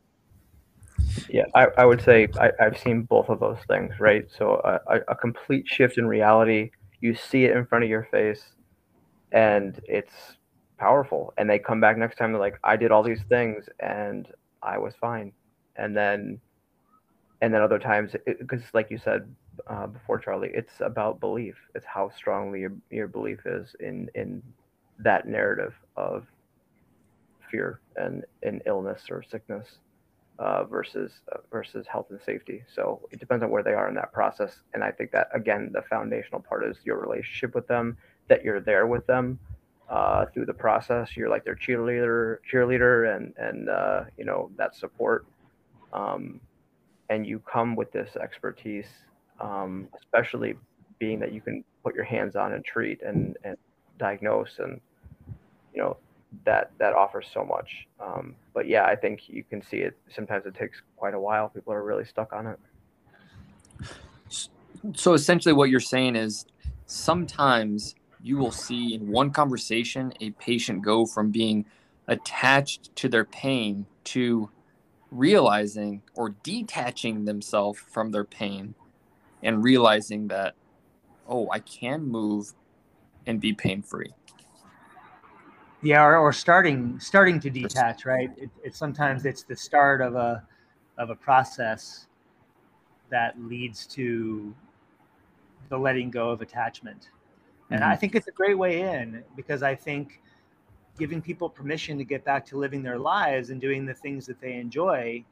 Yeah i, I would say I, have seen both of those things right? So a, a complete shift in reality you see it in front of your face and it's powerful. And they come back next time they're like i did all these things and i was fine. And then and then other times because like you said uh, before charlie it's about belief it's how strongly your, your belief is in in that narrative of fear and, and illness or sickness uh, versus uh, versus health and safety. So it depends on where they are in that process. And I think that again, the foundational part is your relationship with them, that you're there with them uh, through the process. You're like their cheerleader, cheerleader, and and uh, you know that support. Um, and you come with this expertise, um, especially being that you can put your hands on and treat and, and diagnose and you know that that offers so much. Um, but yeah, I think you can see it. Sometimes it takes quite a while. People are really stuck on it. So essentially, what you're saying is sometimes you will see in one conversation a patient go from being attached to their pain to realizing or detaching themselves from their pain and realizing that, oh, I can move and be pain free. Yeah, or, or starting starting to detach, right? It, it sometimes it's the start of a of a process that leads to the letting go of attachment. And mm-hmm. I think it's a great way in because I think giving people permission to get back to living their lives and doing the things that they enjoy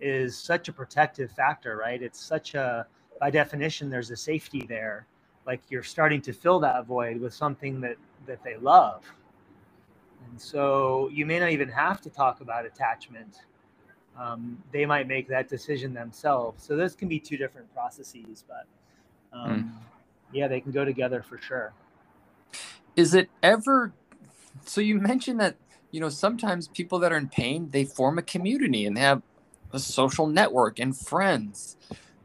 is such a protective factor, right? It's such a, by definition, there's a safety there. Like you're starting to fill that void with something that, that they love. And so you may not even have to talk about attachment. Um, they might make that decision themselves. So those can be two different processes, but um, mm. yeah, they can go together for sure. Is it ever so you mentioned that you know sometimes people that are in pain they form a community and they have a social network and friends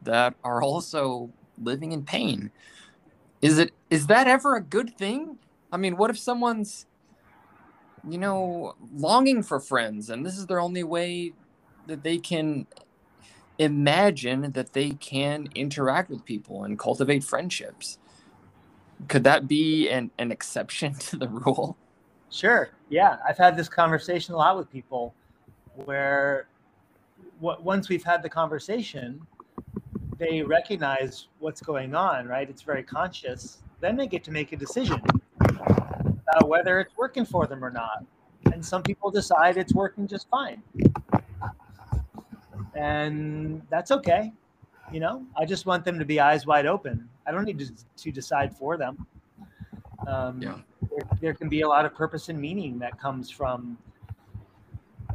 that are also living in pain. Is it is that ever a good thing? I mean what if someone's you know longing for friends and this is their only way that they can imagine that they can interact with people and cultivate friendships? Could that be an, an exception to the rule? Sure. Yeah, I've had this conversation a lot with people where once we've had the conversation, they recognize what's going on, right? It's very conscious. Then they get to make a decision about whether it's working for them or not. And some people decide it's working just fine. And that's okay. You know, I just want them to be eyes wide open. I don't need to, to decide for them. Um, yeah there, there can be a lot of purpose and meaning that comes from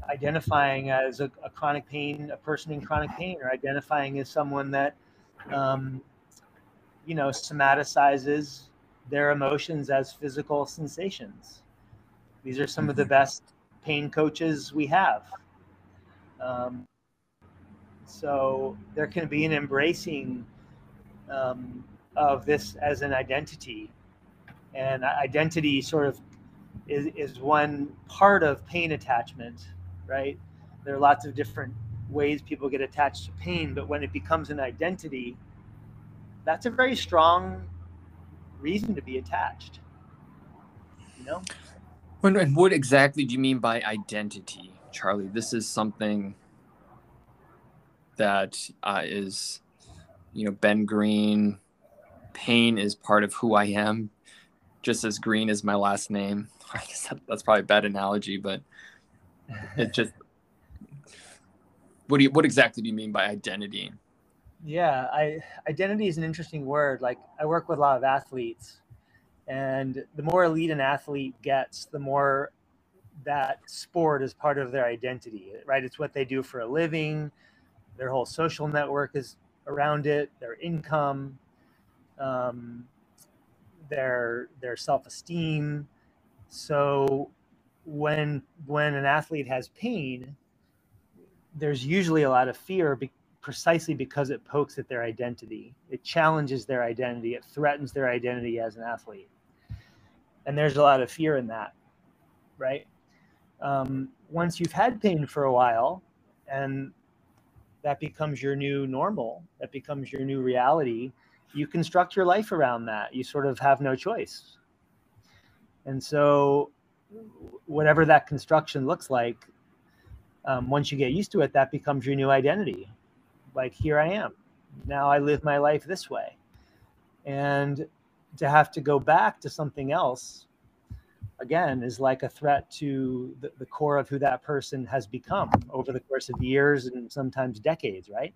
identifying as a, a, chronic pain, a person in chronic pain, or identifying as someone that, um, you know, somaticizes their emotions as physical sensations. These are some of the mm-hmm. best pain coaches we have. Um, so there can be an embracing um, of this as an identity and identity sort of is, is one part of pain attachment right? There are lots of different ways people get attached to pain but when it becomes an identity that's a very strong reason to be attached you know? When and what exactly do you mean by identity charlie? This is something that uh, is you know ben Greene pain is part of who i am just as green as my last name. I guess that's probably a bad analogy, but it just what do you what exactly do you mean by identity? Yeah, I identity is an interesting word. Like I work with a lot of athletes, and the more elite an athlete gets, the more that sport is part of their identity, right? It's what they do for a living. Their whole social network is around it. Their income, um, their their self-esteem so when when an athlete has pain there's usually a lot of fear be, precisely because it pokes at their identity it challenges their identity it threatens their identity as an athlete and there's a lot of fear in that right um, once you've had pain for a while and that becomes your new normal that becomes your new reality you construct your life around that. You sort of have no choice. And so, whatever that construction looks like, um, once you get used to it, that becomes your new identity. Like, here I am. Now I live my life this way. And to have to go back to something else, again, is like a threat to the, the core of who that person has become over the course of years and sometimes decades, right?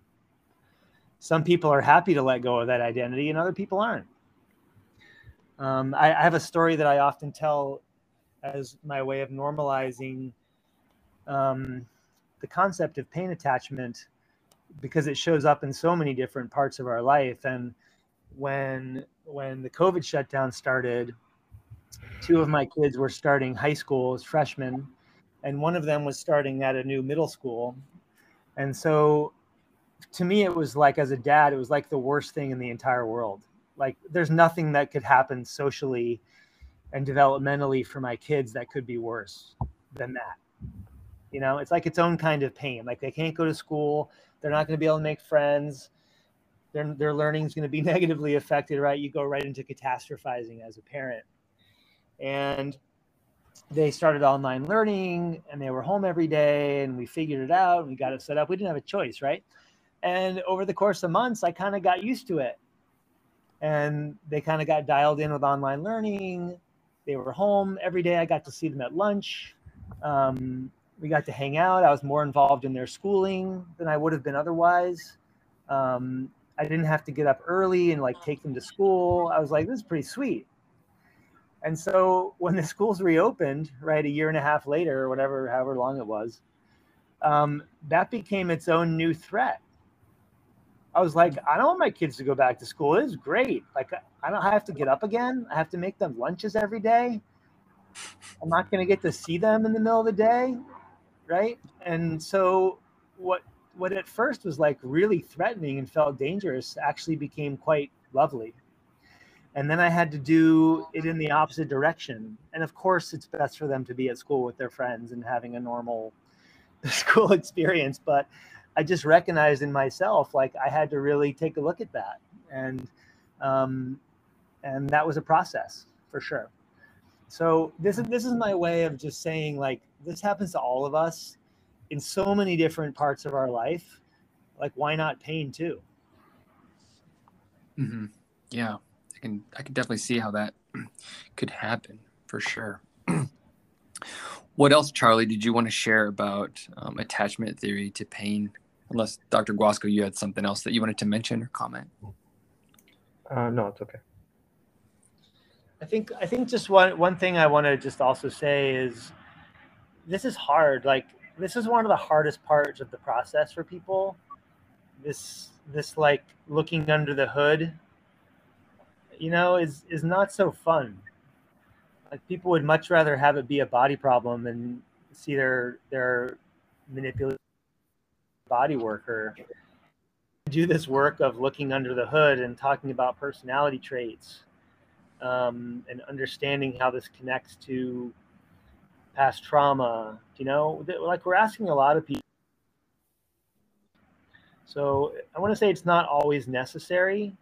some people are happy to let go of that identity and other people aren't. Um, I, I, have a story that I often tell as my way of normalizing um, the concept of pain attachment because it shows up in so many different parts of our life. And when when the COVID shutdown started, two of my kids were starting high school as freshmen, and one of them was starting at a new middle school. And so to me it was like as a dad it was like the worst thing in the entire world like there's nothing that could happen socially and developmentally for my kids that could be worse than that You know, it's like its own kind of pain. Like they can't go to school, they're not going to be able to make friends, their their learning is going to be negatively affected. Right, you go right into catastrophizing as a parent, and they started online learning and they were home every day and we figured it out and we got it set up. We didn't have a choice, right? And over the course of months, I kind of got used to it. And they kind of got dialed in with online learning. They were home every day. I got to see them at lunch. Um, we got to hang out. I was more involved in their schooling than I would have been otherwise. Um, I didn't have to get up early and like take them to school. I was like, this is pretty sweet. And so when the schools reopened, right, a year and a half later, or whatever, however long it was, um, that became its own new threat. I was like, mm. I don't want my kids to go back to school. It is great. Like, I don't have to get up again. I have to make them lunches every day. I'm not going to get to see them in the middle of the day, right? And so, what what at first was like really threatening and felt dangerous actually became quite lovely and then I had to do it in the opposite direction. And of course, it's best for them to be at school with their friends and having a normal school experience. But I just recognized in myself, like I had to really take a look at that, and um, and that was a process for sure. So this is this is my way of just saying, like this happens to all of us in so many different parts of our life. Like, why not pain too? Mm-hmm. Yeah. I can I can definitely see how that could happen for sure. what else, Charlie, did you want to share about um, attachment theory to pain? Unless Dr. Guasco, you had something else that you wanted to mention or comment. Uh, no, it's okay. I think I think just one one thing I want to just also say is this is hard. Like this is one of the hardest parts of the process for people. This this like looking under the hood you know, is is not so fun. Like people would much rather have it be a body problem and see their their manipulative body worker do this work of looking under the hood and talking about personality traits um, and understanding how this connects to past trauma. You know, like we're asking a lot of people. So I want to say it's not always necessary,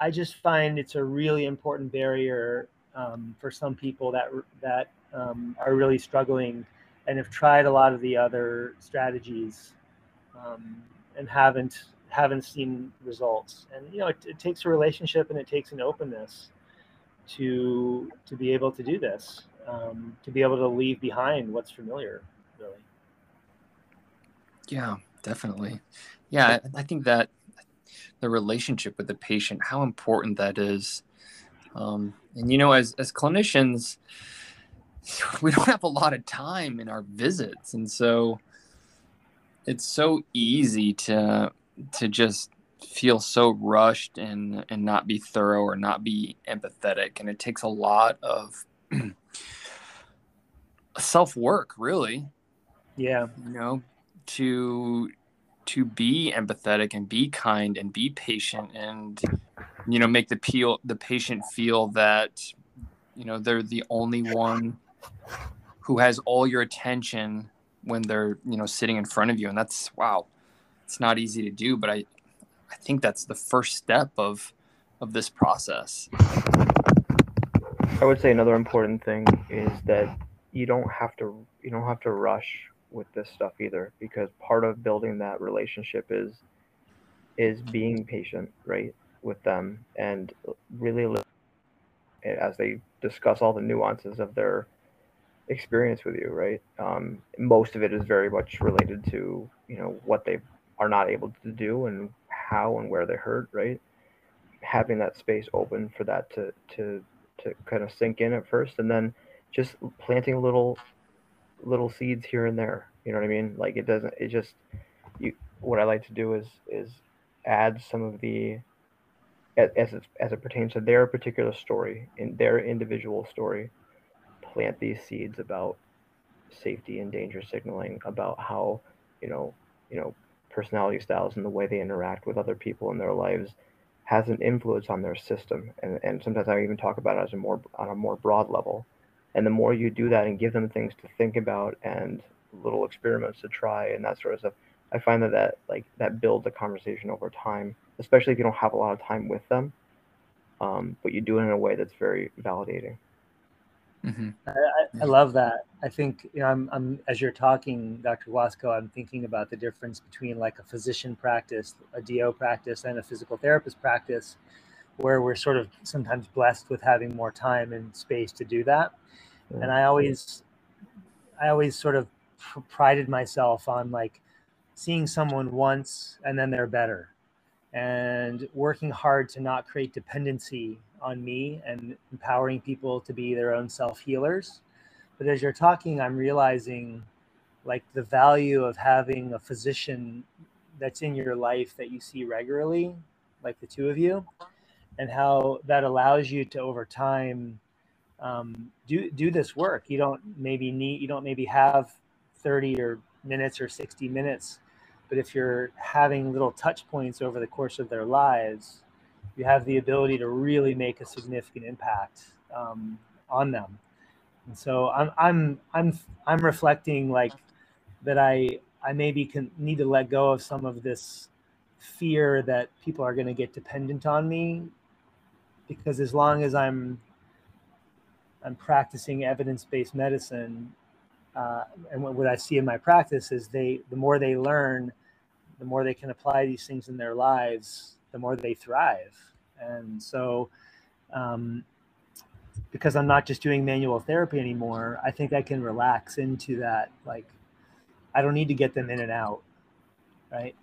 I just find it's a really important barrier um, for some people that that um, are really struggling and have tried a lot of the other strategies um, and haven't haven't seen results. And you know, it, it, takes a relationship and it takes an openness to to be able to do this, um, to be able to leave behind what's familiar, really. Yeah, definitely. Yeah, I think that the relationship with the patient, how important that is. Um, and you know, as as clinicians, we don't have a lot of time in our visits, and so it's so easy to to just feel so rushed and and not be thorough or not be empathetic, and it takes a lot of self work, really. Yeah, you know, to to be empathetic and be kind and be patient and you know make the peel the patient feel that you know they're the only one who has all your attention when they're you know sitting in front of you and that's wow it's not easy to do but i i think that's the first step of of this process. I would say another important thing is that you don't have to you don't have to rush with this stuff either because part of building that relationship is is being patient right with them and really as they discuss all the nuances of their experience with you right um, most of it is very much related to you know what they are not able to do and how and where they hurt right having that space open for that to to to kind of sink in at first and then just planting little little seeds here and there. You know what I mean? Like it doesn't. It just you. What I like to do is is add some of the as it, as it pertains to their particular story in their individual story. Plant these seeds about safety and danger signaling, about how you know you know personality styles and the way they interact with other people in their lives has an influence on their system and, and sometimes i even talk about it as a more on a more broad level and the more you do that and give them things to think about and little experiments to try and that sort of stuff. I find that that like that builds a conversation over time, especially if you don't have a lot of time with them. Um, but you do it in a way that's very validating. Mm-hmm. I, I, love that. I think you know, I'm, I'm as you're talking, Dr. Guasco, I'm thinking about the difference between like a physician practice, a DO practice, and a physical therapist practice, where we're sort of sometimes blessed with having more time and space to do that. Yeah. And I always, I always sort of prided myself on like seeing someone once and then they're better, and working hard to not create dependency on me and empowering people to be their own self healers. But as you're talking, I'm realizing like the value of having a physician that's in your life that you see regularly, like the two of you, and how that allows you to over time um, do do this work. You don't maybe need you don't maybe have 30 or minutes or 60 minutes, but if you're having little touch points over the course of their lives, you have the ability to really make a significant impact um, on them. And so I'm I'm I'm I'm reflecting like that I I maybe can need to let go of some of this fear that people are going to get dependent on me because as long as I'm I'm practicing evidence-based medicine, uh, and what, what I see in my practice is they the more they learn, the more they can apply these things in their lives, the more they thrive. And so, um, because I'm not just doing manual therapy anymore, I think I can relax into that. Like, I don't need to get them in and out, right?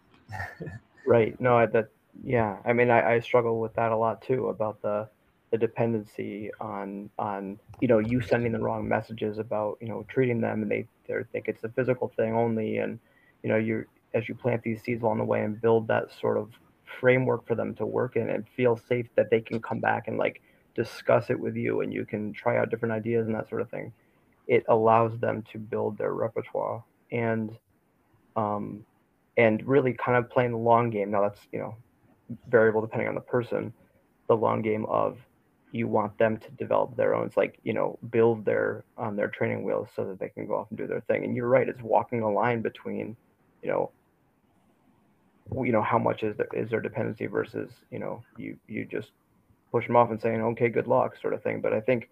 right. No, I, that yeah. I mean, I, I struggle with that a lot too about the the dependency on on you know you sending the wrong messages about you know treating them and they they think it's a physical thing only and you know you're as you plant these seeds along the way and build that sort of framework for them to work in and feel safe that they can come back and like discuss it with you and you can try out different ideas and that sort of thing. It allows them to build their repertoire and um and really kind of playing the long game. Now that's you know variable depending on the person the long game of you want them to develop their own it's like you know build their on their training wheels so that they can go off and do their thing. And you're right it's walking a line between you know you know how much is there is there dependency versus you know you you just push them off and saying okay good luck sort of thing. But i think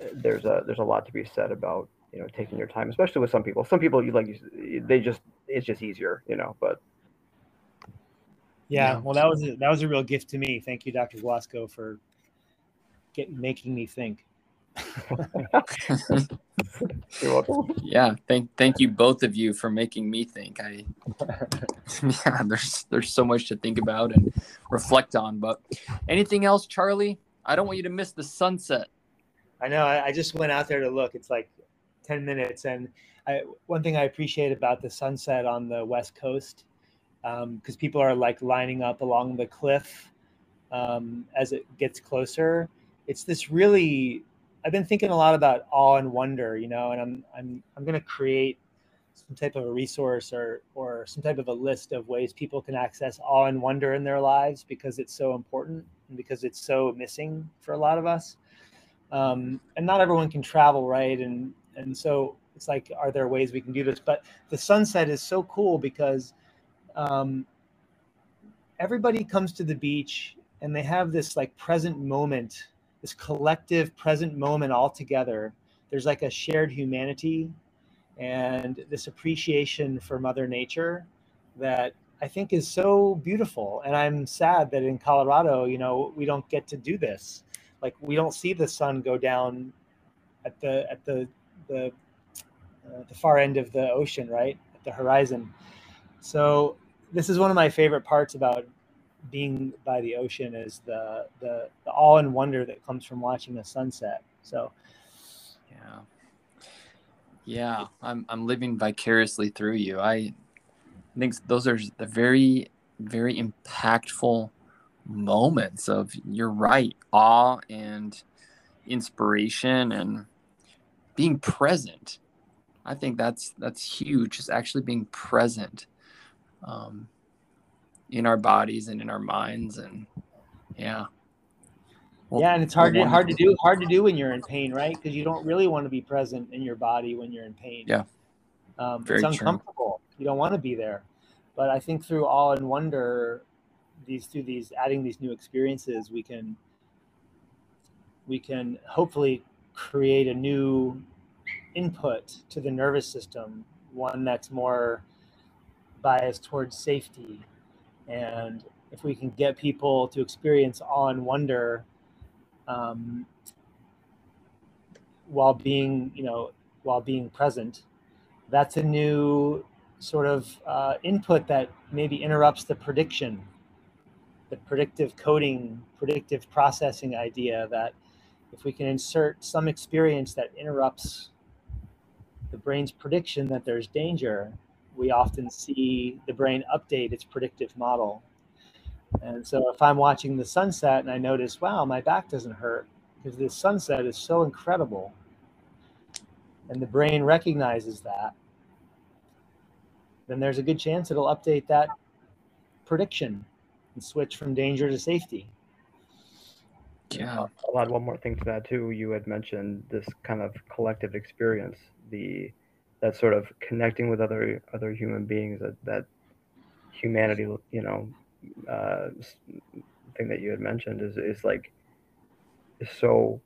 uh, there's a there's a lot to be said about you know taking your time especially with some people. Some people you like you they just it's just easier you know but yeah, well that was a, that was a real gift to me. Thank you dr Guasco for get, making me think You're welcome. Yeah, thank thank you both of you for making me think. I yeah, there's there's so much to think about and reflect on. But anything else, Charlie? I don't want you to miss the sunset. I know. I, I just went out there to look. It's like ten minutes, and I, one thing I appreciate about the sunset on the west coast, because um, people are like lining up along the cliff um, as it gets closer. It's this really I've been thinking a lot about awe and wonder, you know, and I'm I'm I'm going to create some type of a resource or or some type of a list of ways people can access awe and wonder in their lives because it's so important and because it's so missing for a lot of us. Um, and not everyone can travel, right? And and so it's like, are there ways we can do this? But the sunset is so cool because um, everybody comes to the beach and they have this like present moment this collective present moment all together. There's like a shared humanity and this appreciation for Mother Nature that I think is so beautiful. And I'm sad that in Colorado, you know, we don't get to do this. Like we don't see the sun go down at the at the the uh, the far end of the ocean, right at the horizon. So this is one of my favorite parts about being by the ocean is the the, the awe and wonder that comes from watching a sunset. So, yeah, yeah, I'm I'm living vicariously through you. I think those are the very very impactful moments of you're right awe and inspiration and being present i think that's that's huge just actually being present um, in our bodies and in our minds and yeah well, yeah and it's hard to, hard to do hard to do when you're in pain right because you don't really want to be present in your body when you're in pain yeah Um, it's true. uncomfortable. You don't want to be there. But I think through awe and wonder, these through these adding these new experiences, we can we can hopefully create a new input to the nervous system, one that's more biased towards safety. And if we can get people to experience awe and wonder um, while being, you know, while being present, that's a new sort of uh, input that maybe interrupts the prediction, the predictive coding, predictive processing idea that if we can insert some experience that interrupts the brain's prediction that there's danger, we often see the brain update its predictive model. And so if I'm watching the sunset and I notice, wow, my back doesn't hurt because the sunset is so incredible, and the brain recognizes that, then there's a good chance it'll update that prediction and switch from danger to safety. Yeah. I'll add one more thing to that too. You had mentioned this kind of collective experience, the that sort of connecting with other other human beings, that that humanity, you know, uh, thing that you had mentioned is is like is so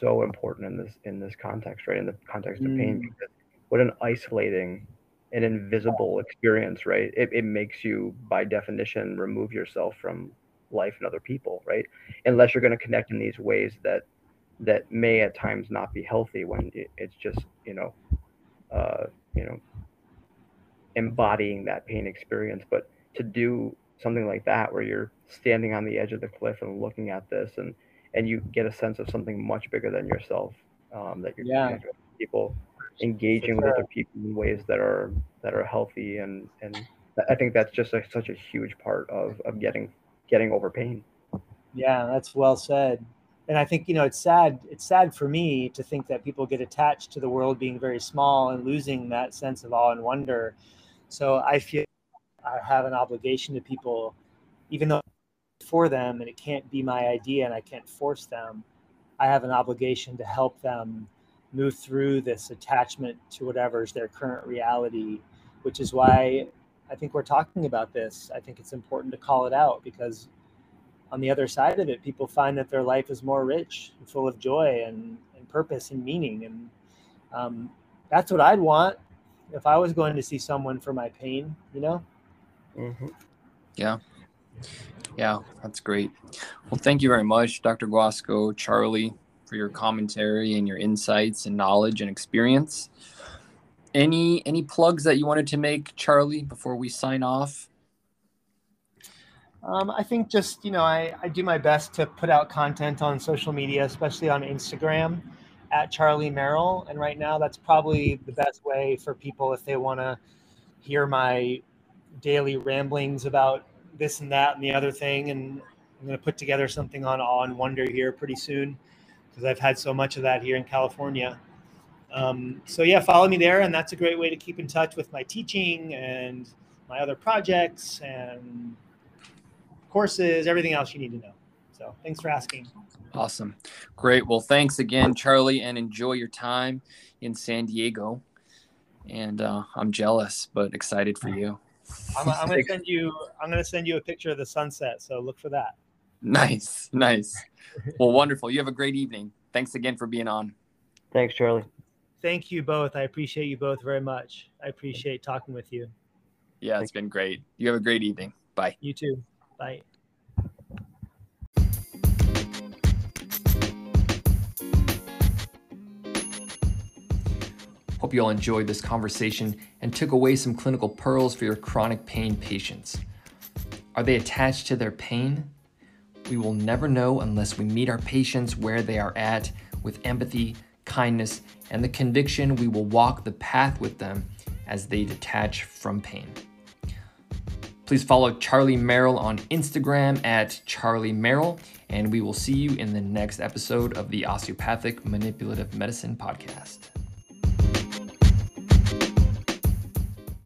so important in this in this context, right? In the context of pain, Mm. because what an isolating and invisible experience, right? It, it makes you, by definition, remove yourself from life and other people, right? Unless you're going to connect in these ways that that may at times not be healthy when it, it's just you know, uh, you know, embodying that pain experience. But to do something like that, where you're standing on the edge of the cliff and looking at this, and and you get a sense of something much bigger than yourself, um, that you're Yeah. people, engaging with other people in ways that are that are healthy, and and I think that's just a, such a huge part of of getting getting over pain. Yeah, that's well said. And I think you know it's sad. It's sad for me to think that people get attached to the world being very small and losing that sense of awe and wonder. So I feel I have an obligation to people, even though for them and it can't be my idea and I can't force them. I have an obligation to help them move through this attachment to whatever's their current reality, which is why I think we're talking about this. I think it's important to call it out because on the other side of it, people find that their life is more rich and full of joy and, and purpose and meaning. And um, that's what I'd want if I was going to see someone for my pain, you know? Mm-hmm. Yeah. Yeah, that's great. Well, thank you very much, Dr. Guasco, Charlie, for your commentary and your insights and knowledge and experience. Any any plugs that you wanted to make, Charlie, before we sign off? Um, I think just, you know, I, I do my best to put out content on social media, especially on Instagram at Charlie Merrill. And right now, that's probably the best way for people if they want to hear my daily ramblings about this and that and the other thing. And I'm going to put together something on awe and wonder here pretty soon because I've had so much of that here in California. Um, so yeah, follow me there, and that's a great way to keep in touch with my teaching and my other projects and courses, everything else you need to know. So thanks for asking. Awesome. Great. Well, thanks again, Charlie, and enjoy your time in San Diego. And uh, I'm jealous, but excited for you. I'm, I'm going to send you. I'm going to send you a picture of the sunset. So look for that. Nice. Nice. Well, wonderful. You have a great evening. Thanks again for being on. Thanks, Charlie. Thank you both. I appreciate you both very much. I appreciate talking with you. Yeah, it's been great. You have a great evening. Bye. You too. Bye. Hope you all enjoyed this conversation and took away some clinical pearls for your chronic pain patients. Are they attached to their pain? We will never know unless we meet our patients where they are at with empathy, kindness, and the conviction we will walk the path with them as they detach from pain. Please follow Charlie Merrill on Instagram at Charlie Merrill, and we will see you in the next episode of the Osteopathic Manipulative Medicine Podcast.